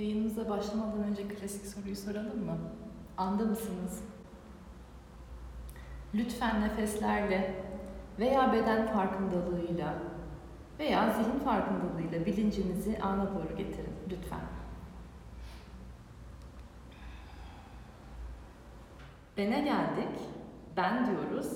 Yayınımıza başlamadan önce klasik soruyu soralım mı? Anda mısınız? Lütfen nefeslerle veya beden farkındalığıyla veya zihin farkındalığıyla bilincinizi ana doğru getirin. Lütfen. Bene geldik. Ben diyoruz.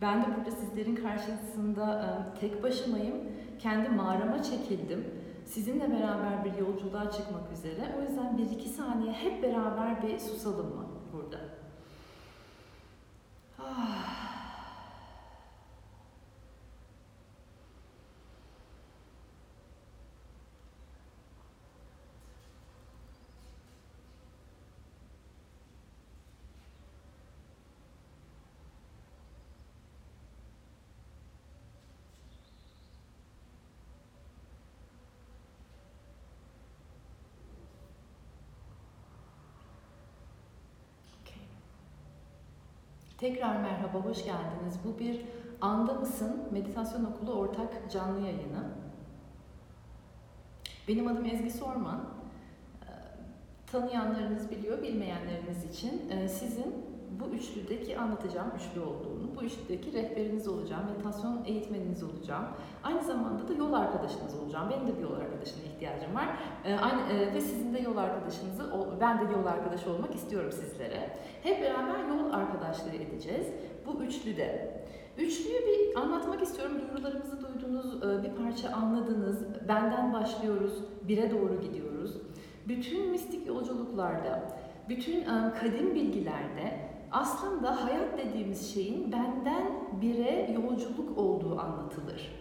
Ben de burada sizlerin karşısında tek başımayım. Kendi mağarama çekildim. Sizinle beraber bir yolculuğa çıkmak üzere. O yüzden bir iki saniye hep beraber bir susalım mı burada? Ah. Tekrar merhaba, hoş geldiniz. Bu bir Anda mısın? Meditasyon Okulu ortak canlı yayını. Benim adım Ezgi Sorman. Ee, Tanıyanlarınız biliyor, bilmeyenleriniz için e, sizin bu üçlüdeki anlatacağım üçlü olduğunu, bu üçlüdeki rehberiniz olacağım, meditasyon eğitmeniniz olacağım. Aynı zamanda da yol arkadaşınız olacağım. Benim de bir yol arkadaşına ihtiyacım var. Ee, aynı, e, ve sizin de yol arkadaşınızı, ben de yol arkadaşı olmak istiyorum sizlere. Hep beraber yol arkadaşlığı edeceğiz bu üçlüde. Üçlüyü bir anlatmak istiyorum. Duyurularımızı duydunuz, e, bir parça anladınız. Benden başlıyoruz, bire doğru gidiyoruz. Bütün mistik yolculuklarda, bütün e, kadim bilgilerde aslında hayat dediğimiz şeyin benden bire yolculuk olduğu anlatılır.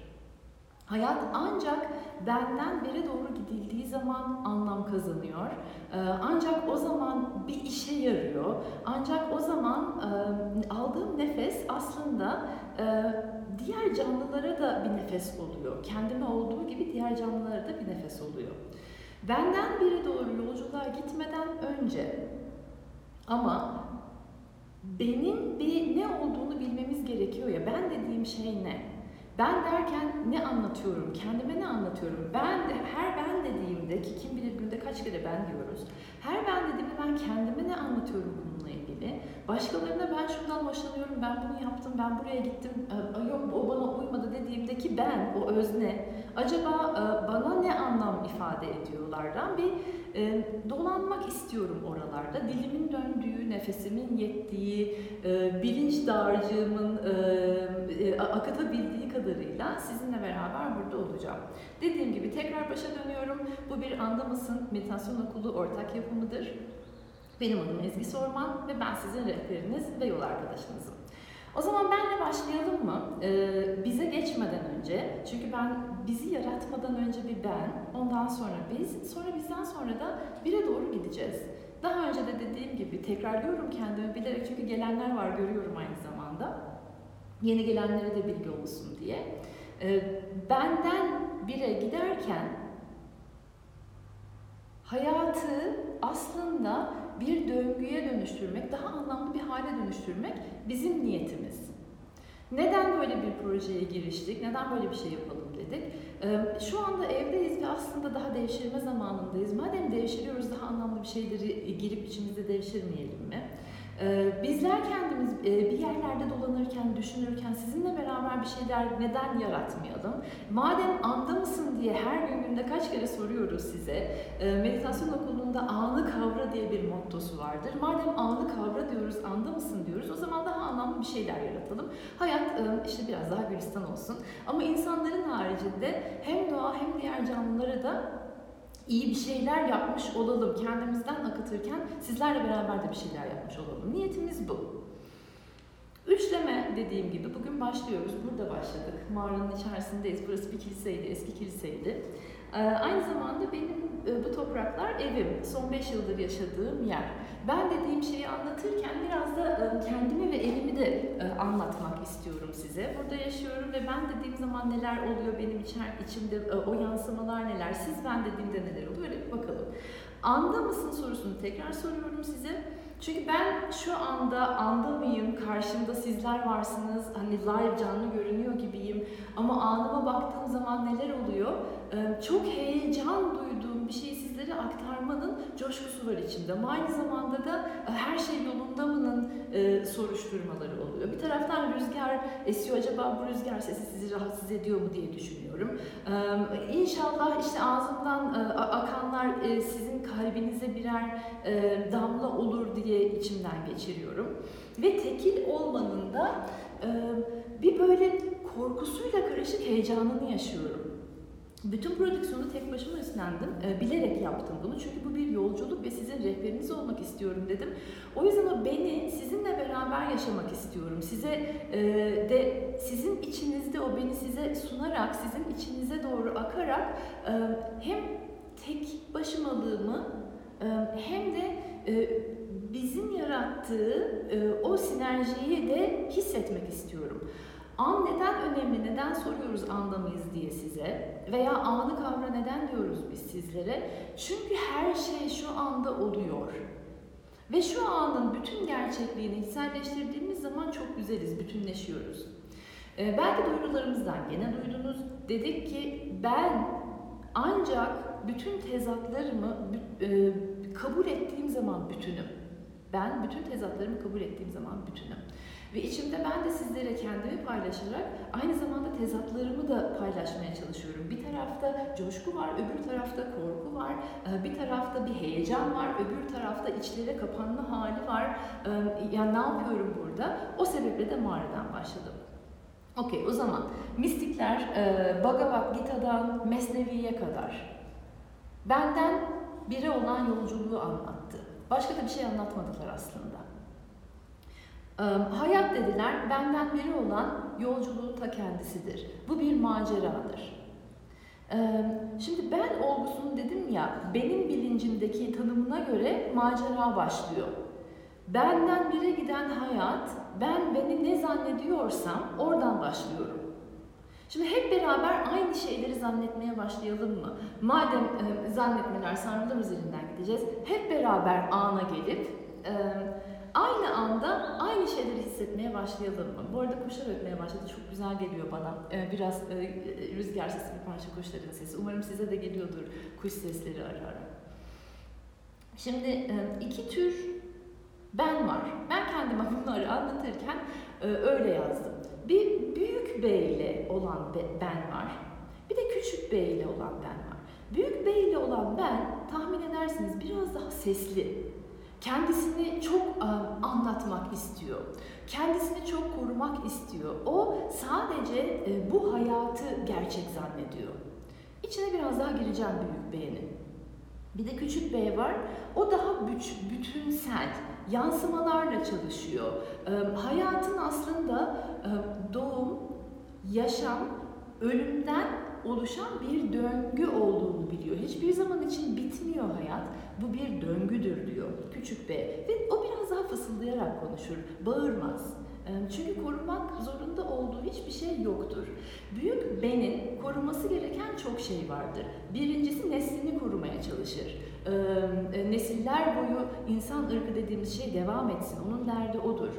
Hayat ancak benden bire doğru gidildiği zaman anlam kazanıyor. Ee, Ancak o zaman bir işe yarıyor. Ancak o zaman e, aldığım nefes aslında e, diğer canlılara da bir nefes oluyor. Kendime olduğu gibi diğer canlılara da bir nefes oluyor. Benden bire doğru yolculuğa gitmeden önce ama benim bir ne olduğunu bilmemiz gerekiyor ya. Ben dediğim şey ne? Ben derken ne anlatıyorum? Kendime ne anlatıyorum? Ben de her ben dediğimde ki kim bilir günde kaç kere ben diyoruz. Her ben dediğimde ben kendime ne anlatıyorum bununla ilgili? Başkalarına ben şundan hoşlanıyorum, ben bunu yaptım, ben buraya gittim, e, yok o bana uymadı dediğimdeki ben, o özne, acaba e, bana ne anlam ifade ediyorlardan bir e, dolanmak istiyorum oralarda. Dilimin döndüğü, nefesimin yettiği, e, bilinç dağarcığımın e, e, akıtabildiği kadarıyla sizinle beraber burada olacağım. Dediğim gibi tekrar başa dönüyorum. Bu bir Anda mısın meditasyon okulu ortak yapımıdır. Benim adım Ezgi Sorman ve ben sizin rehberiniz ve yol arkadaşınızım. O zaman benle başlayalım mı? Ee, bize geçmeden önce, çünkü ben bizi yaratmadan önce bir ben, ondan sonra biz, sonra bizden sonra da bire doğru gideceğiz. Daha önce de dediğim gibi tekrarlıyorum kendimi bilerek çünkü gelenler var görüyorum aynı zamanda. Yeni gelenlere de bilgi olsun diye. Ee, benden bire giderken hayatı aslında bir döngüye dönüştürmek, daha anlamlı bir hale dönüştürmek bizim niyetimiz. Neden böyle bir projeye giriştik? Neden böyle bir şey yapalım dedik? Şu anda evdeyiz ve aslında daha devşirme zamanındayız. Madem devşiriyoruz daha anlamlı bir şeyleri girip içimizde devşirmeyelim mi? Ee, Bizler kendimiz e, bir yerlerde dolanırken, düşünürken sizinle beraber bir şeyler neden yaratmayalım? Madem anda mısın diye her gün günde kaç kere soruyoruz size. Ee, Meditasyon okulunda anı kavra diye bir mottosu vardır. Madem anı kavra diyoruz, anda mısın diyoruz o zaman daha anlamlı bir şeyler yaratalım. Hayat e, işte biraz daha gülistan olsun. Ama insanların haricinde hem doğa hem diğer canlılara da iyi bir şeyler yapmış olalım. Kendimizden akıtırken sizlerle beraber de bir şeyler yapmış olalım. Niyetimiz bu. Üçleme dediğim gibi bugün başlıyoruz. Burada başladık. Mağaranın içerisindeyiz. Burası bir kiliseydi, eski kiliseydi. Ee, aynı zamanda benim e, bu topraklar evim. Son 5 yıldır yaşadığım yer. Ben dediğim şeyi anlatırken biraz da e, kendimi ve evimi de e, anlatmak istiyorum size. Burada yaşıyorum ve ben dediğim zaman neler oluyor benim içimde, o yansımalar neler, siz ben dediğimde neler oluyor öyle bir bakalım. Anda mısın sorusunu tekrar soruyorum size. Çünkü ben şu anda anda mıyım, karşımda sizler varsınız, hani live canlı görünüyor gibiyim ama anıma baktığım zaman neler oluyor? Ee, Çok heyecan duyduğum bir şeyi sizlere aktarmanın coşkusu var içimde. Ama aynı zamanda da e, her şey yolunda mı'nın e, soruşturmaları oluyor. Bir taraftan rüzgar esiyor. Acaba bu rüzgar sesi sizi rahatsız ediyor mu diye düşünüyorum. E, inşallah işte ağzımdan e, akanlar e, sizin kalbinize birer e, damla olur diye içimden geçiriyorum. Ve tekil olmanın da e, bir böyle korkusuyla karışık heyecanını yaşıyorum. Bütün prodüksiyonu tek başıma üstlendim. E, bilerek yaptım bunu çünkü bu bir yolculuk ve sizin rehberiniz olmak istiyorum dedim. O yüzden o beni sizinle beraber yaşamak istiyorum. Size e, de sizin içinizde o beni size sunarak, sizin içinize doğru akarak e, hem tek başımalığımı e, hem de e, bizim yarattığı e, o sinerjiyi de hissetmek istiyorum. An neden önemli, neden soruyoruz anda mıyız diye size veya anı kavra neden diyoruz biz sizlere? Çünkü her şey şu anda oluyor. Ve şu anın bütün gerçekliğini içselleştirdiğimiz zaman çok güzeliz, bütünleşiyoruz. Ee, belki duyurularımızdan gene duydunuz. Dedik ki ben ancak bütün tezatlarımı e, kabul ettiğim zaman bütünüm. Ben bütün tezatlarımı kabul ettiğim zaman bütünüm. Ve içimde ben de sizlere kendimi paylaşarak aynı zamanda tezatlarımı da paylaşmaya çalışıyorum. Bir tarafta coşku var, öbür tarafta korku var, e, bir tarafta bir heyecan var, öbür tarafta içlere kapanma hali var. E, yani ne yapıyorum burada? O sebeple de mağaradan başladım. Okey o zaman mistikler e, Bhagavad Gita'dan Mesnevi'ye kadar benden biri olan yolculuğu anlattı. Başka da bir şey anlatmadılar aslında. Hayat dediler, benden biri olan yolculuğun ta kendisidir. Bu bir maceradır. Şimdi ben olgusunu dedim ya, benim bilincimdeki tanımına göre macera başlıyor. Benden bire giden hayat, ben beni ne zannediyorsam oradan başlıyorum. Şimdi hep beraber aynı şeyleri zannetmeye başlayalım mı? Madem e, zannetmeler sarmalar üzerinden gideceğiz, hep beraber ana gelip e, aynı anda aynı şeyleri hissetmeye başlayalım? Bu arada kuşlar ötmeye başladı. Çok güzel geliyor bana. Ee, biraz e, rüzgar sesi, bir parça kuşların sesi. Umarım size de geliyordur kuş sesleri ara ara. Şimdi e, iki tür ben var. Ben kendime bunları anlatırken e, öyle yazdım. Bir büyük B ile olan ben var. Bir de küçük B ile olan ben var. Büyük B ile olan ben tahmin edersiniz biraz daha sesli Kendisini çok anlatmak istiyor. Kendisini çok korumak istiyor. O sadece bu hayatı gerçek zannediyor. İçine biraz daha gireceğim büyük beğenin. Bir de küçük bey var. O daha büt, bütünsel, yansımalarla çalışıyor. Hayatın aslında doğum, yaşam, ölümden oluşan bir döngü olduğunu biliyor. Hiçbir zaman için bitmiyor hayat. Bu bir döngüdür diyor küçük B. Ve o biraz daha fısıldayarak konuşur, bağırmaz. Çünkü korumak zorunda olduğu hiçbir şey yoktur. Büyük benin koruması gereken çok şey vardır. Birincisi neslini korumaya çalışır. Nesiller boyu insan ırkı dediğimiz şey devam etsin. Onun derdi odur.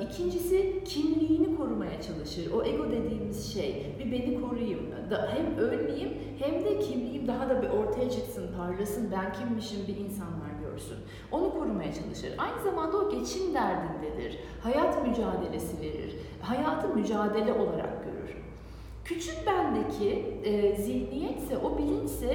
İkincisi kimliğini korumaya çalışır. O ego dediğimiz şey bir beni koruyayım. Hem ölmeyeyim hem de kimliğim daha da bir ortaya çıksın, parlasın. Ben kimmişim bir insanlar görsün. Onu korumaya çalışır. Aynı zamanda o geçim derdindedir. Hayat mücadelesi verir. Hayatı mücadele olarak görür. Küçük bendeki e, zihniyetse, o bilinçse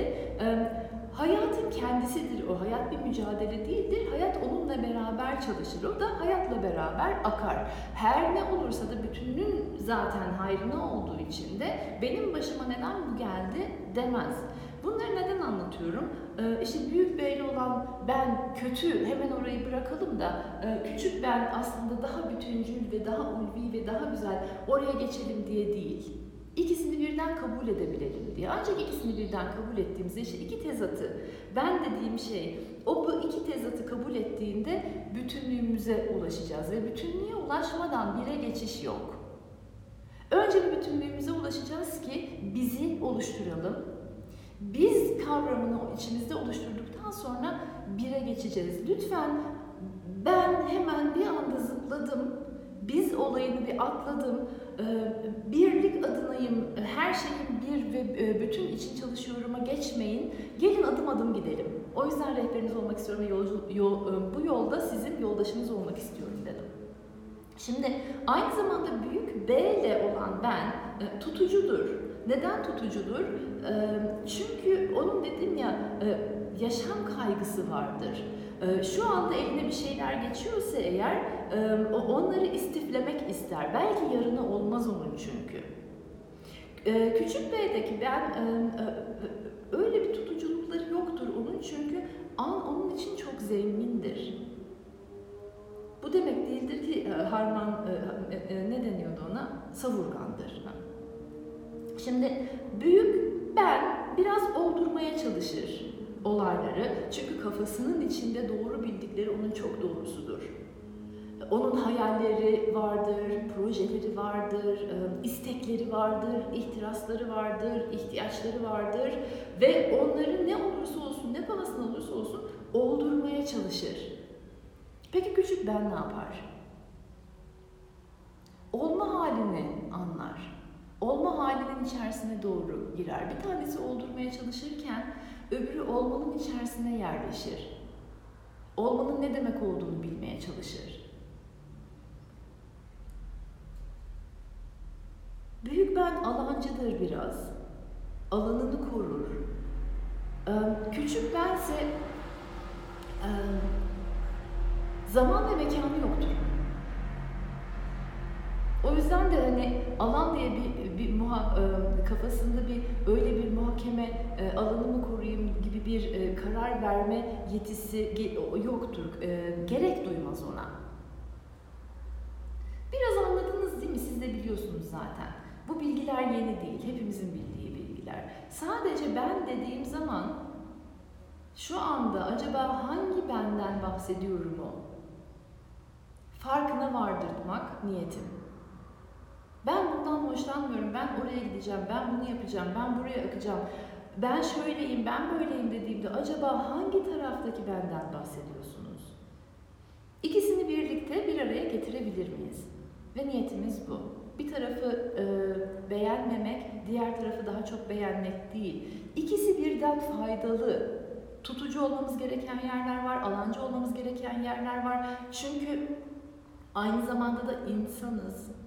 e, hayatın kendisidir. O hayat bir mücadele değildir. Hayat onunla beraber çalışır. O da hayatla beraber akar. Her ne olursa da bütünün zaten hayrına olduğu için de benim başıma neden bu geldi demez. Bunları neden anlatıyorum? Ee, işte büyük beyli olan ben kötü hemen orayı bırakalım da e, küçük ben aslında daha bütüncül ve daha ulvi ve daha güzel oraya geçelim diye değil. İkisini birden kabul edebilelim diye. Ancak ikisini birden kabul ettiğimizde işte iki tezatı, ben dediğim şey, o bu iki tezatı kabul ettiğinde bütünlüğümüze ulaşacağız ve bütünlüğe ulaşmadan bire geçiş yok. Önce bir bütünlüğümüze ulaşacağız ki bizi oluşturalım, biz kavramını içimizde oluşturduktan sonra bire geçeceğiz. Lütfen ben hemen bir anda zıpladım, biz olayını bir atladım, birlik adınayım, her şeyin bir ve e, bütün için çalışıyorum'a geçmeyin. Gelin adım adım gidelim. O yüzden rehberiniz olmak istiyorum ve yolcu, yol, e, bu yolda sizin yoldaşınız olmak istiyorum dedim. Şimdi aynı zamanda büyük B ile olan ben e, tutucudur. Neden tutucudur? Çünkü onun dedim ya yaşam kaygısı vardır. Şu anda eline bir şeyler geçiyorsa eğer onları istiflemek ister. Belki yarını olmaz onun çünkü. Küçük B'deki ben öyle bir tutuculukları yoktur onun çünkü an onun için çok zengindir. Bu demek değildir ki harman ne deniyordu ona? Savurgandır. Şimdi büyük ben biraz oldurmaya çalışır olayları. Çünkü kafasının içinde doğru bildikleri onun çok doğrusudur. Onun hayalleri vardır, projeleri vardır, istekleri vardır, ihtirasları vardır, ihtiyaçları vardır ve onları ne olursa olsun, ne pahasına olursa olsun oldurmaya çalışır. Peki küçük ben ne yapar? Olma halini anlar. Olma halinin içerisine doğru girer. Bir tanesi oldurmaya çalışırken öbürü olmanın içerisine yerleşir. Olmanın ne demek olduğunu bilmeye çalışır. Büyük ben alancıdır biraz. Alanını korur. Küçük bense zaman ve mekanı yoktur. O yüzden de hani alan diye bir, bir muha, e, kafasında bir öyle bir muhakeme e, alanımı koruyayım gibi bir e, karar verme yetisi yoktur. E, gerek duymaz ona. Biraz anladınız değil mi? Siz de biliyorsunuz zaten. Bu bilgiler yeni değil. Hepimizin bildiği bilgiler. Sadece ben dediğim zaman şu anda acaba hangi benden bahsediyorum o? Farkına vardırmak niyetim. Ben bundan hoşlanmıyorum, ben oraya gideceğim, ben bunu yapacağım, ben buraya akacağım. Ben şöyleyim, ben böyleyim dediğimde acaba hangi taraftaki benden bahsediyorsunuz? İkisini birlikte bir araya getirebilir miyiz? Ve niyetimiz bu. Bir tarafı e, beğenmemek, diğer tarafı daha çok beğenmek değil. İkisi birden faydalı. Tutucu olmamız gereken yerler var, alancı olmamız gereken yerler var. Çünkü aynı zamanda da insanız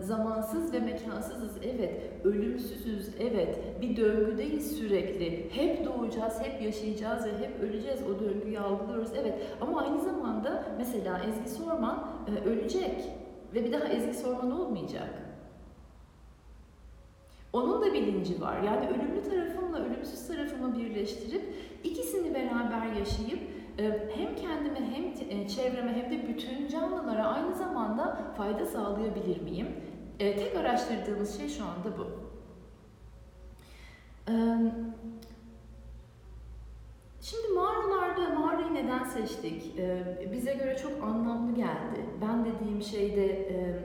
zamansız ve mekansızız evet, ölümsüzüz evet, bir döngüdeyiz sürekli. Hep doğacağız, hep yaşayacağız ve hep öleceğiz. O döngüyü algılıyoruz evet. Ama aynı zamanda mesela Ezgi Sorman ölecek ve bir daha Ezgi Sorman olmayacak. Onun da bilinci var. Yani ölümlü tarafımla ölümsüz tarafımı birleştirip ikisini beraber yaşayıp hem kendime hem e, çevreme hem de bütün canlılara aynı zamanda fayda sağlayabilir miyim? Ee, tek araştırdığımız şey şu anda bu. Ee, şimdi mağaralarda mağarayı neden seçtik? Bize göre çok anlamlı geldi. Ben dediğim şeyde e,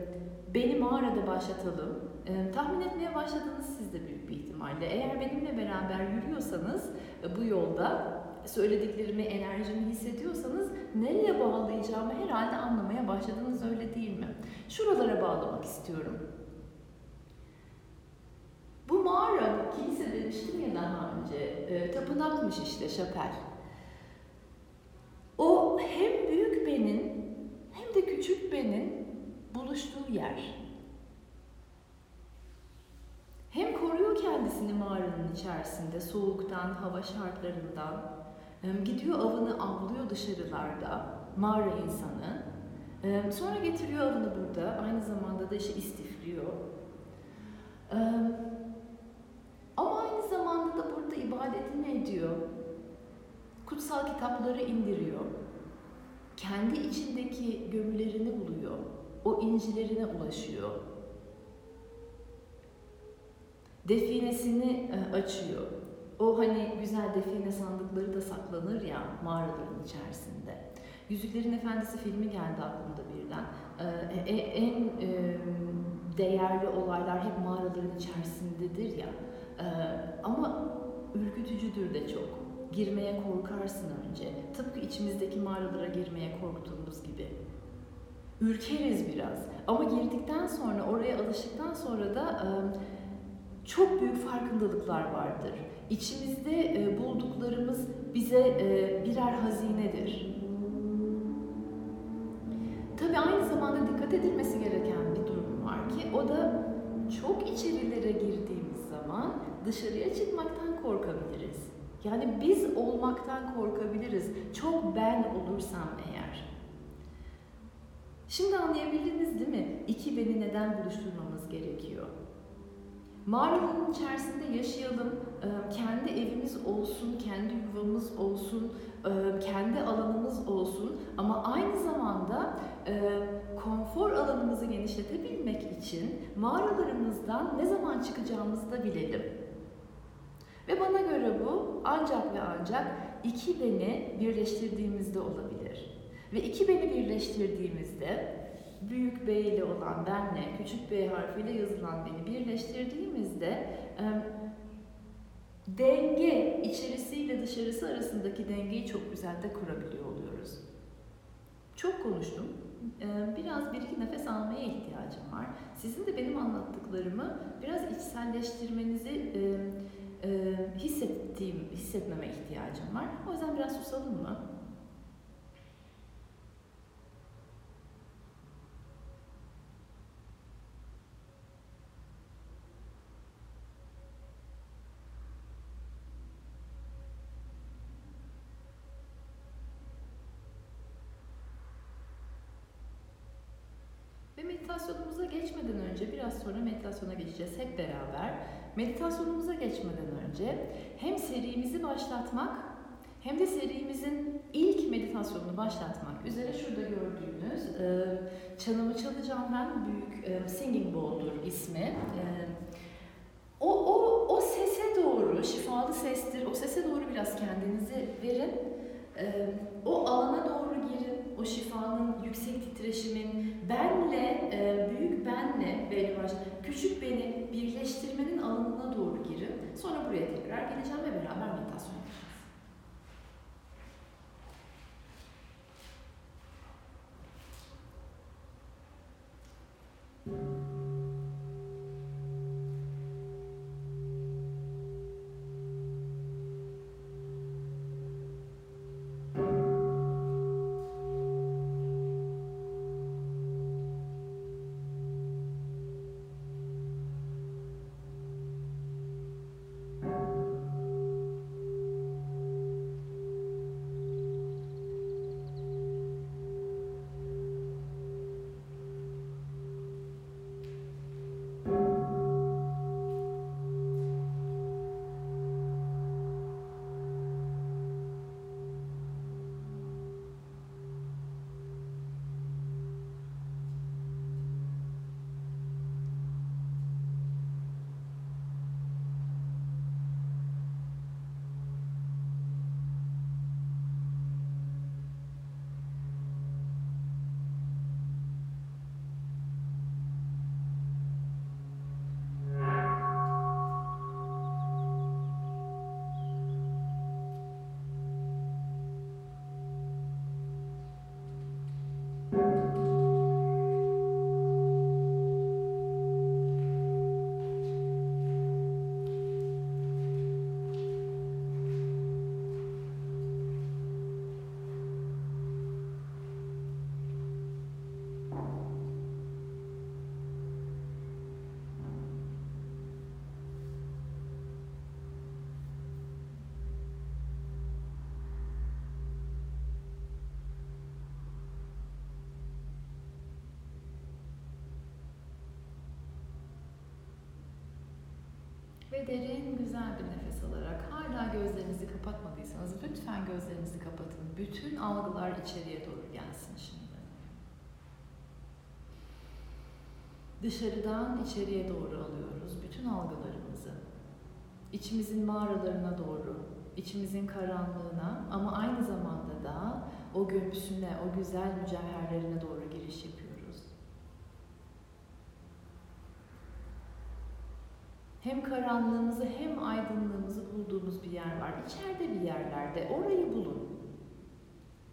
beni mağarada başlatalım. Tahmin etmeye başladınız siz de büyük bir ihtimalle. Eğer benimle beraber yürüyorsanız e, bu yolda söylediklerimi, enerjimi hissediyorsanız nereye bağlayacağımı herhalde anlamaya başladınız öyle değil mi? Şuralara bağlamak istiyorum. Bu mağara, kilise demiştim ya daha önce, e, tapınakmış işte şapel. O hem büyük benin hem de küçük benin buluştuğu yer. Hem koruyor kendisini mağaranın içerisinde soğuktan, hava şartlarından, Gidiyor avını avlıyor dışarılarda, mağara insanı. Sonra getiriyor avını burada, aynı zamanda da işte istifliyor. Ama aynı zamanda da burada ibadetini ediyor. Kutsal kitapları indiriyor. Kendi içindeki gömülerini buluyor. O incilerine ulaşıyor. Definesini açıyor. O hani güzel define sandıkları da saklanır ya mağaraların içerisinde. Yüzüklerin Efendisi filmi geldi aklımda birden. Ee, e, en e, değerli olaylar hep mağaraların içerisindedir ya. Ee, ama ürkütücüdür de çok. Girmeye korkarsın önce. Tıpkı içimizdeki mağaralara girmeye korktuğumuz gibi. ürkeriz biraz. Ama girdikten sonra, oraya alıştıktan sonra da e, çok büyük farkındalıklar vardır. İçimizde e, bulduklarımız bize e, birer hazinedir. Tabii aynı zamanda dikkat edilmesi gereken bir durum var ki o da çok içerilere girdiğimiz zaman dışarıya çıkmaktan korkabiliriz. Yani biz olmaktan korkabiliriz. Çok ben olursam eğer. Şimdi anlayabildiniz değil mi? İki beni neden buluşturmamız gerekiyor? Mağaranın içerisinde yaşayalım, kendi evimiz olsun, kendi yuvamız olsun, kendi alanımız olsun ama aynı zamanda konfor alanımızı genişletebilmek için mağaralarımızdan ne zaman çıkacağımızı da bilelim. Ve bana göre bu ancak ve ancak iki beni birleştirdiğimizde olabilir. Ve iki beni birleştirdiğimizde büyük B ile olan benle küçük B harfiyle yazılan beni birleştirdiğimizde denge içerisiyle dışarısı arasındaki dengeyi çok güzel de kurabiliyor oluyoruz. Çok konuştum. Biraz bir iki nefes almaya ihtiyacım var. Sizin de benim anlattıklarımı biraz içselleştirmenizi hissettiğim, hissetmeme ihtiyacım var. O yüzden biraz susalım mı? Ve meditasyonumuza geçmeden önce, biraz sonra meditasyona geçeceğiz hep beraber. Meditasyonumuza geçmeden önce hem serimizi başlatmak hem de serimizin ilk meditasyonunu başlatmak üzere şurada gördüğünüz e, çanımı çalacağım ben büyük e, Singing Bowl'dur ismi. E, o, o, o sese doğru, şifalı sestir, o sese doğru biraz kendinizi verin. E, o alana doğru o şifanın yüksek titreşimin benle, e, büyük benle başlı küçük beni birleştirmenin alanına doğru girin. Sonra buraya tekrar geleceğim ve beraber meditasyon Ve derin güzel bir nefes alarak hala gözlerinizi kapatmadıysanız lütfen gözlerinizi kapatın. Bütün algılar içeriye doğru gelsin şimdi. Dışarıdan içeriye doğru alıyoruz bütün algılarımızı. İçimizin mağaralarına doğru, içimizin karanlığına ama aynı zamanda da o göğsüne, o güzel mücevherlerine doğru giriş yapıyoruz. Hem karanlığımızı hem aydınlığımızı bulduğumuz bir yer var. İçeride bir yerlerde. Orayı bulun.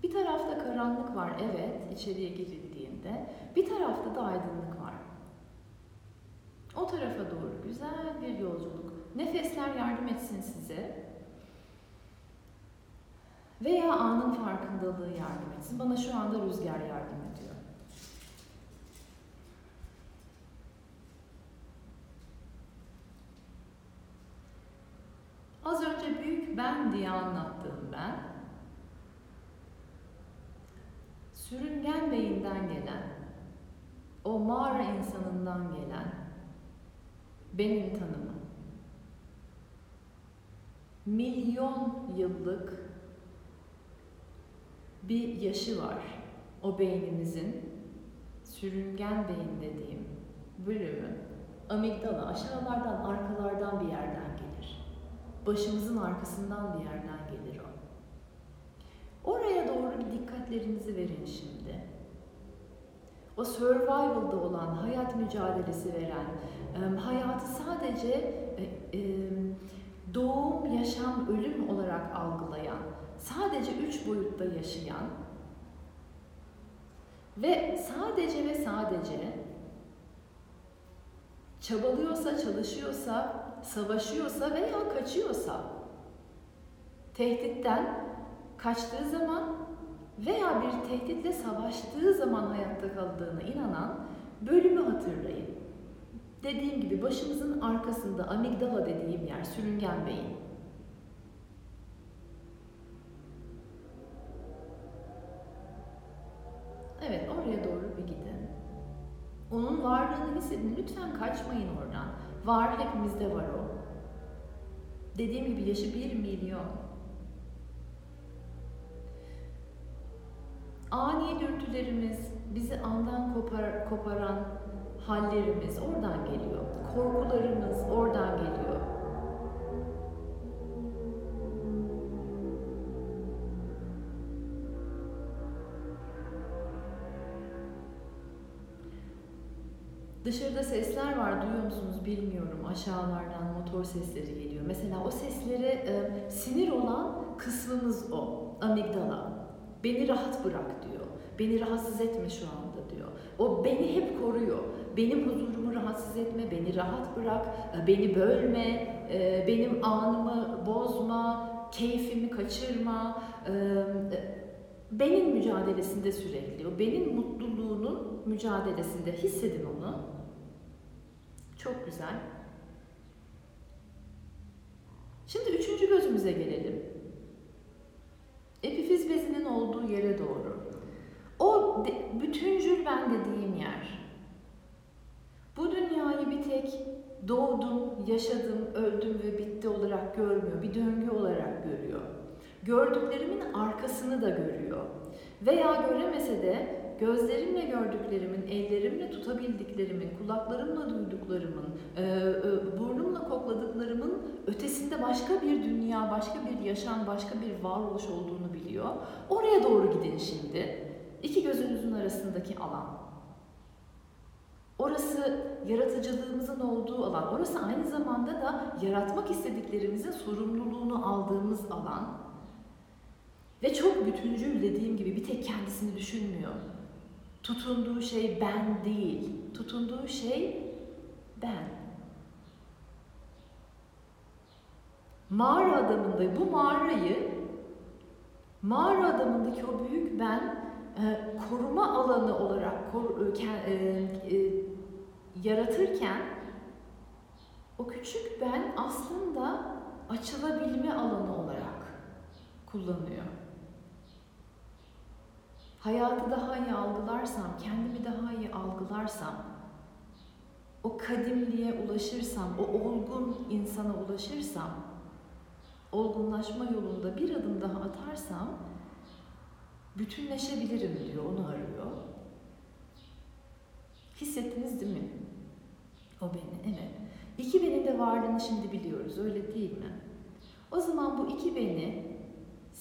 Bir tarafta karanlık var evet içeriye girildiğinde tarafta aydınlık var. O tarafa doğru güzel bir yolculuk. Nefesler yardım etsin size. Veya anın farkındalığı yardım etsin. Bana şu anda rüzgar yardım ediyor. Az önce büyük ben diye anlattığım ben, sürüngen beyinden gelen, o mağara insanından gelen benim tanımım. Milyon yıllık bir yaşı var o beynimizin sürüngen beyin dediğim bölümü amigdala aşağılardan arkalardan bir yerden. Başımızın arkasından bir yerden gelir o. Oraya doğru bir dikkatlerinizi verin şimdi. O survival'da olan, hayat mücadelesi veren, hayatı sadece doğum, yaşam, ölüm olarak algılayan, sadece üç boyutta yaşayan ve sadece ve sadece çabalıyorsa, çalışıyorsa, savaşıyorsa veya kaçıyorsa tehditten kaçtığı zaman veya bir tehditle savaştığı zaman hayatta kaldığına inanan bölümü hatırlayın. Dediğim gibi başımızın arkasında amigdala dediğim yer, sürüngen beyin. Evet, oraya doğru bir gidin. Onun varlığını hissedin. Lütfen kaçmayın oradan. Var, hepimizde var o. Dediğim gibi yaşı bir milyon. Ani dürtülerimiz, bizi andan kopar, koparan hallerimiz oradan geliyor. Korkularımız oradan geliyor. Dışarıda sesler var, duyuyor musunuz bilmiyorum. Aşağılardan motor sesleri geliyor. Mesela o seslere e, sinir olan kısmımız o, amigdala. Beni rahat bırak diyor. Beni rahatsız etme şu anda diyor. O beni hep koruyor. Benim huzurumu rahatsız etme, beni rahat bırak, e, beni bölme, e, benim anımı bozma, keyfimi kaçırma. Benim mücadelesinde sürekli, o benim mutluluğunun mücadelesinde hissedin onu. Çok güzel. Şimdi üçüncü gözümüze gelelim. Epifiz bezinin olduğu yere doğru. O de, bütüncül ben dediğim yer. Bu dünyayı bir tek doğdum, yaşadım, öldüm ve bitti olarak görmüyor. Bir döngü olarak görüyor. Gördüklerimin arkasını da görüyor. Veya göremese de gözlerimle gördüklerimin, ellerimle tutabildiklerimin, kulaklarımla duyduklarımın, e, e, burnumla kokladıklarımın ötesinde başka bir dünya, başka bir yaşam, başka bir varoluş olduğunu biliyor. Oraya doğru gidin şimdi. İki gözünüzün arasındaki alan. Orası yaratıcılığımızın olduğu alan. Orası aynı zamanda da yaratmak istediklerimizin sorumluluğunu aldığımız alan. Ve çok bütüncül dediğim gibi bir tek kendisini düşünmüyor. Tutunduğu şey ben değil. Tutunduğu şey ben. Mağara adamında bu mağarayı mağara adamındaki o büyük ben e, koruma alanı olarak kor, e, e, yaratırken o küçük ben aslında açılabilme alanı olarak kullanıyor. Hayatı daha iyi algılarsam, kendimi daha iyi algılarsam, o kadimliğe ulaşırsam, o olgun insana ulaşırsam, olgunlaşma yolunda bir adım daha atarsam bütünleşebilirim diyor, onu arıyor. Hissettiniz değil mi? O beni, evet. İki benin de varlığını şimdi biliyoruz, öyle değil mi? O zaman bu iki beni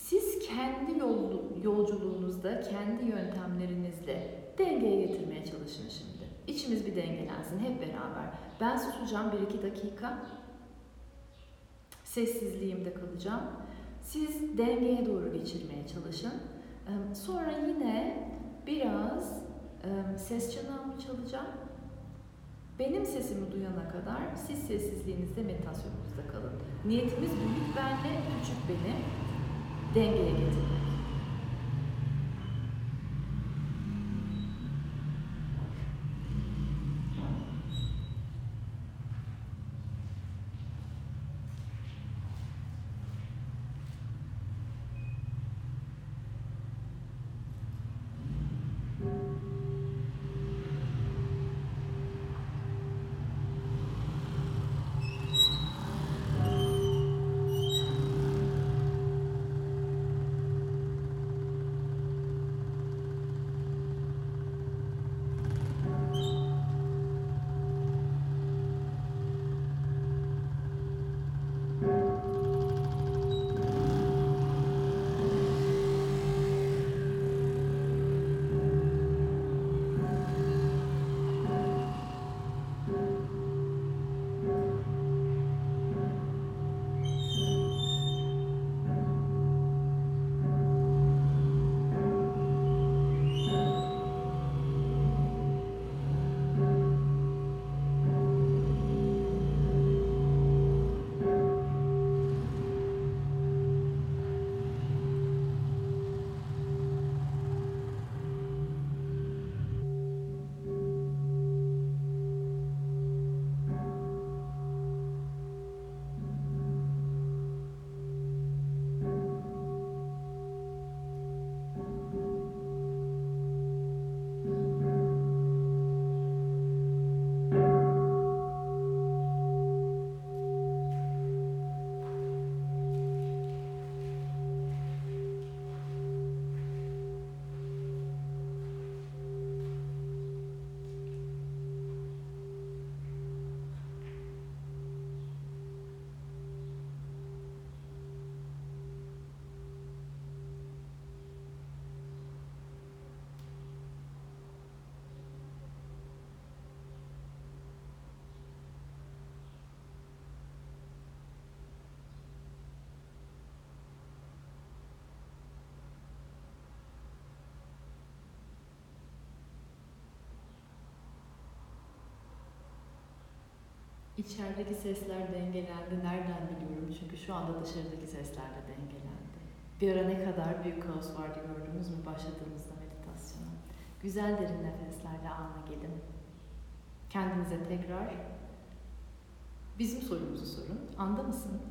siz kendi yol, yolculuğunuzda, kendi yöntemlerinizle dengeye getirmeye çalışın şimdi. İçimiz bir dengelensin hep beraber. Ben susacağım bir iki dakika. Sessizliğimde kalacağım. Siz dengeye doğru geçirmeye çalışın. Sonra yine biraz Ee, Ses çanağımı çalacağım. Benim sesimi duyana kadar siz sessizliğinizde meditasyonunuzda kalın. Niyetimiz büyük benle küçük beni dengeye getirmek. İçerideki sesler dengelendi. Nereden biliyorum? Çünkü şu anda dışarıdaki sesler de dengelendi. Bir ara ne kadar büyük kaos vardı gördünüz mü başladığımızda meditasyona. Güzel derin nefeslerle ana gelin. Kendinize tekrar bizim sorumuzu sorun. Anda mısın?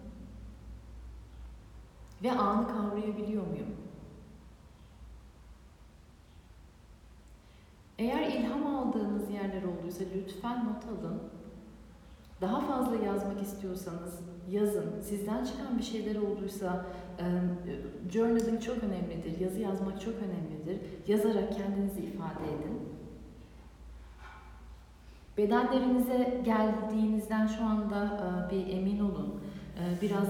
Ve anı kavrayabiliyor muyum? Eğer ilham aldığınız yerler olduysa lütfen not alın. Daha fazla yazmak istiyorsanız yazın. Sizden çıkan bir şeyler olduysa e, journaling çok önemlidir. Yazı yazmak çok önemlidir. Yazarak kendinizi ifade edin. Bedenlerinize geldiğinizden şu anda e, bir emin olun. E, biraz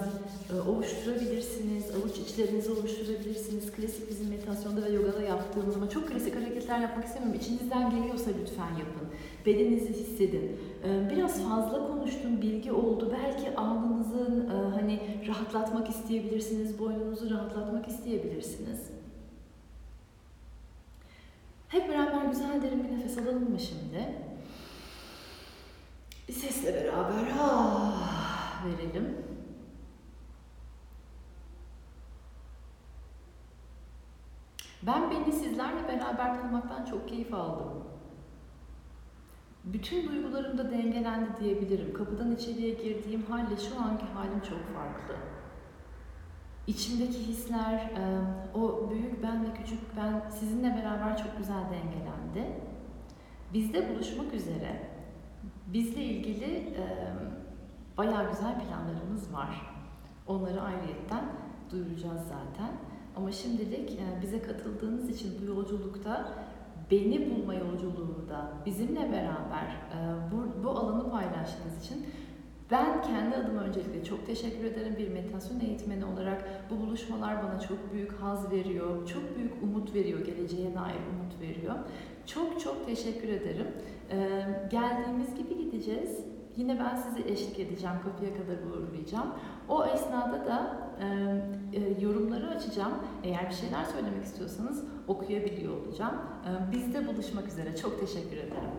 e, ovuşturabilirsiniz, avuç içlerinizi ovuşturabilirsiniz. Klasik bizim meditasyonda ve yogada yaptığımız ama çok klasik hareketler yapmak istemiyorum. İçinizden geliyorsa lütfen yapın. Bedeninizi hissedin. E, biraz fazla konuştum, bilgi oldu. Belki alnınızın hani rahatlatmak isteyebilirsiniz, boynunuzu rahatlatmak isteyebilirsiniz. Hep beraber güzel derin bir nefes alalım mı şimdi? Bir sesle beraber ah verelim. Ben beni sizlerle beraber tanımaktan çok keyif aldım. Bütün duygularım da dengelendi diyebilirim. Kapıdan içeriye girdiğim halle şu anki halim çok farklı. İçimdeki hisler, o büyük ben ve küçük ben sizinle beraber çok güzel dengelendi. Bizde buluşmak üzere bizle ilgili bayağı güzel planlarımız var. Onları ayrıyetten duyuracağız zaten. Ama şimdilik e, bize katıldığınız için bu yolculukta beni bulma yolculuğunda bizimle beraber e, bu, bu alanı paylaştığınız için ben kendi adıma öncelikle çok teşekkür ederim. Bir meditasyon eğitmeni olarak bu buluşmalar bana çok büyük haz veriyor, çok büyük umut veriyor, geleceğe dair umut veriyor. Çok çok teşekkür ederim. Ee, geldiğimiz gibi gideceğiz. Yine ben sizi eşlik edeceğim, kapıya kadar uğurlayacağım. O esnada da e, e, yorumları açacağım. Eğer bir şeyler söylemek istiyorsanız okuyabiliyor olacağım. Ee, Bizde buluşmak üzere. Çok teşekkür ederim.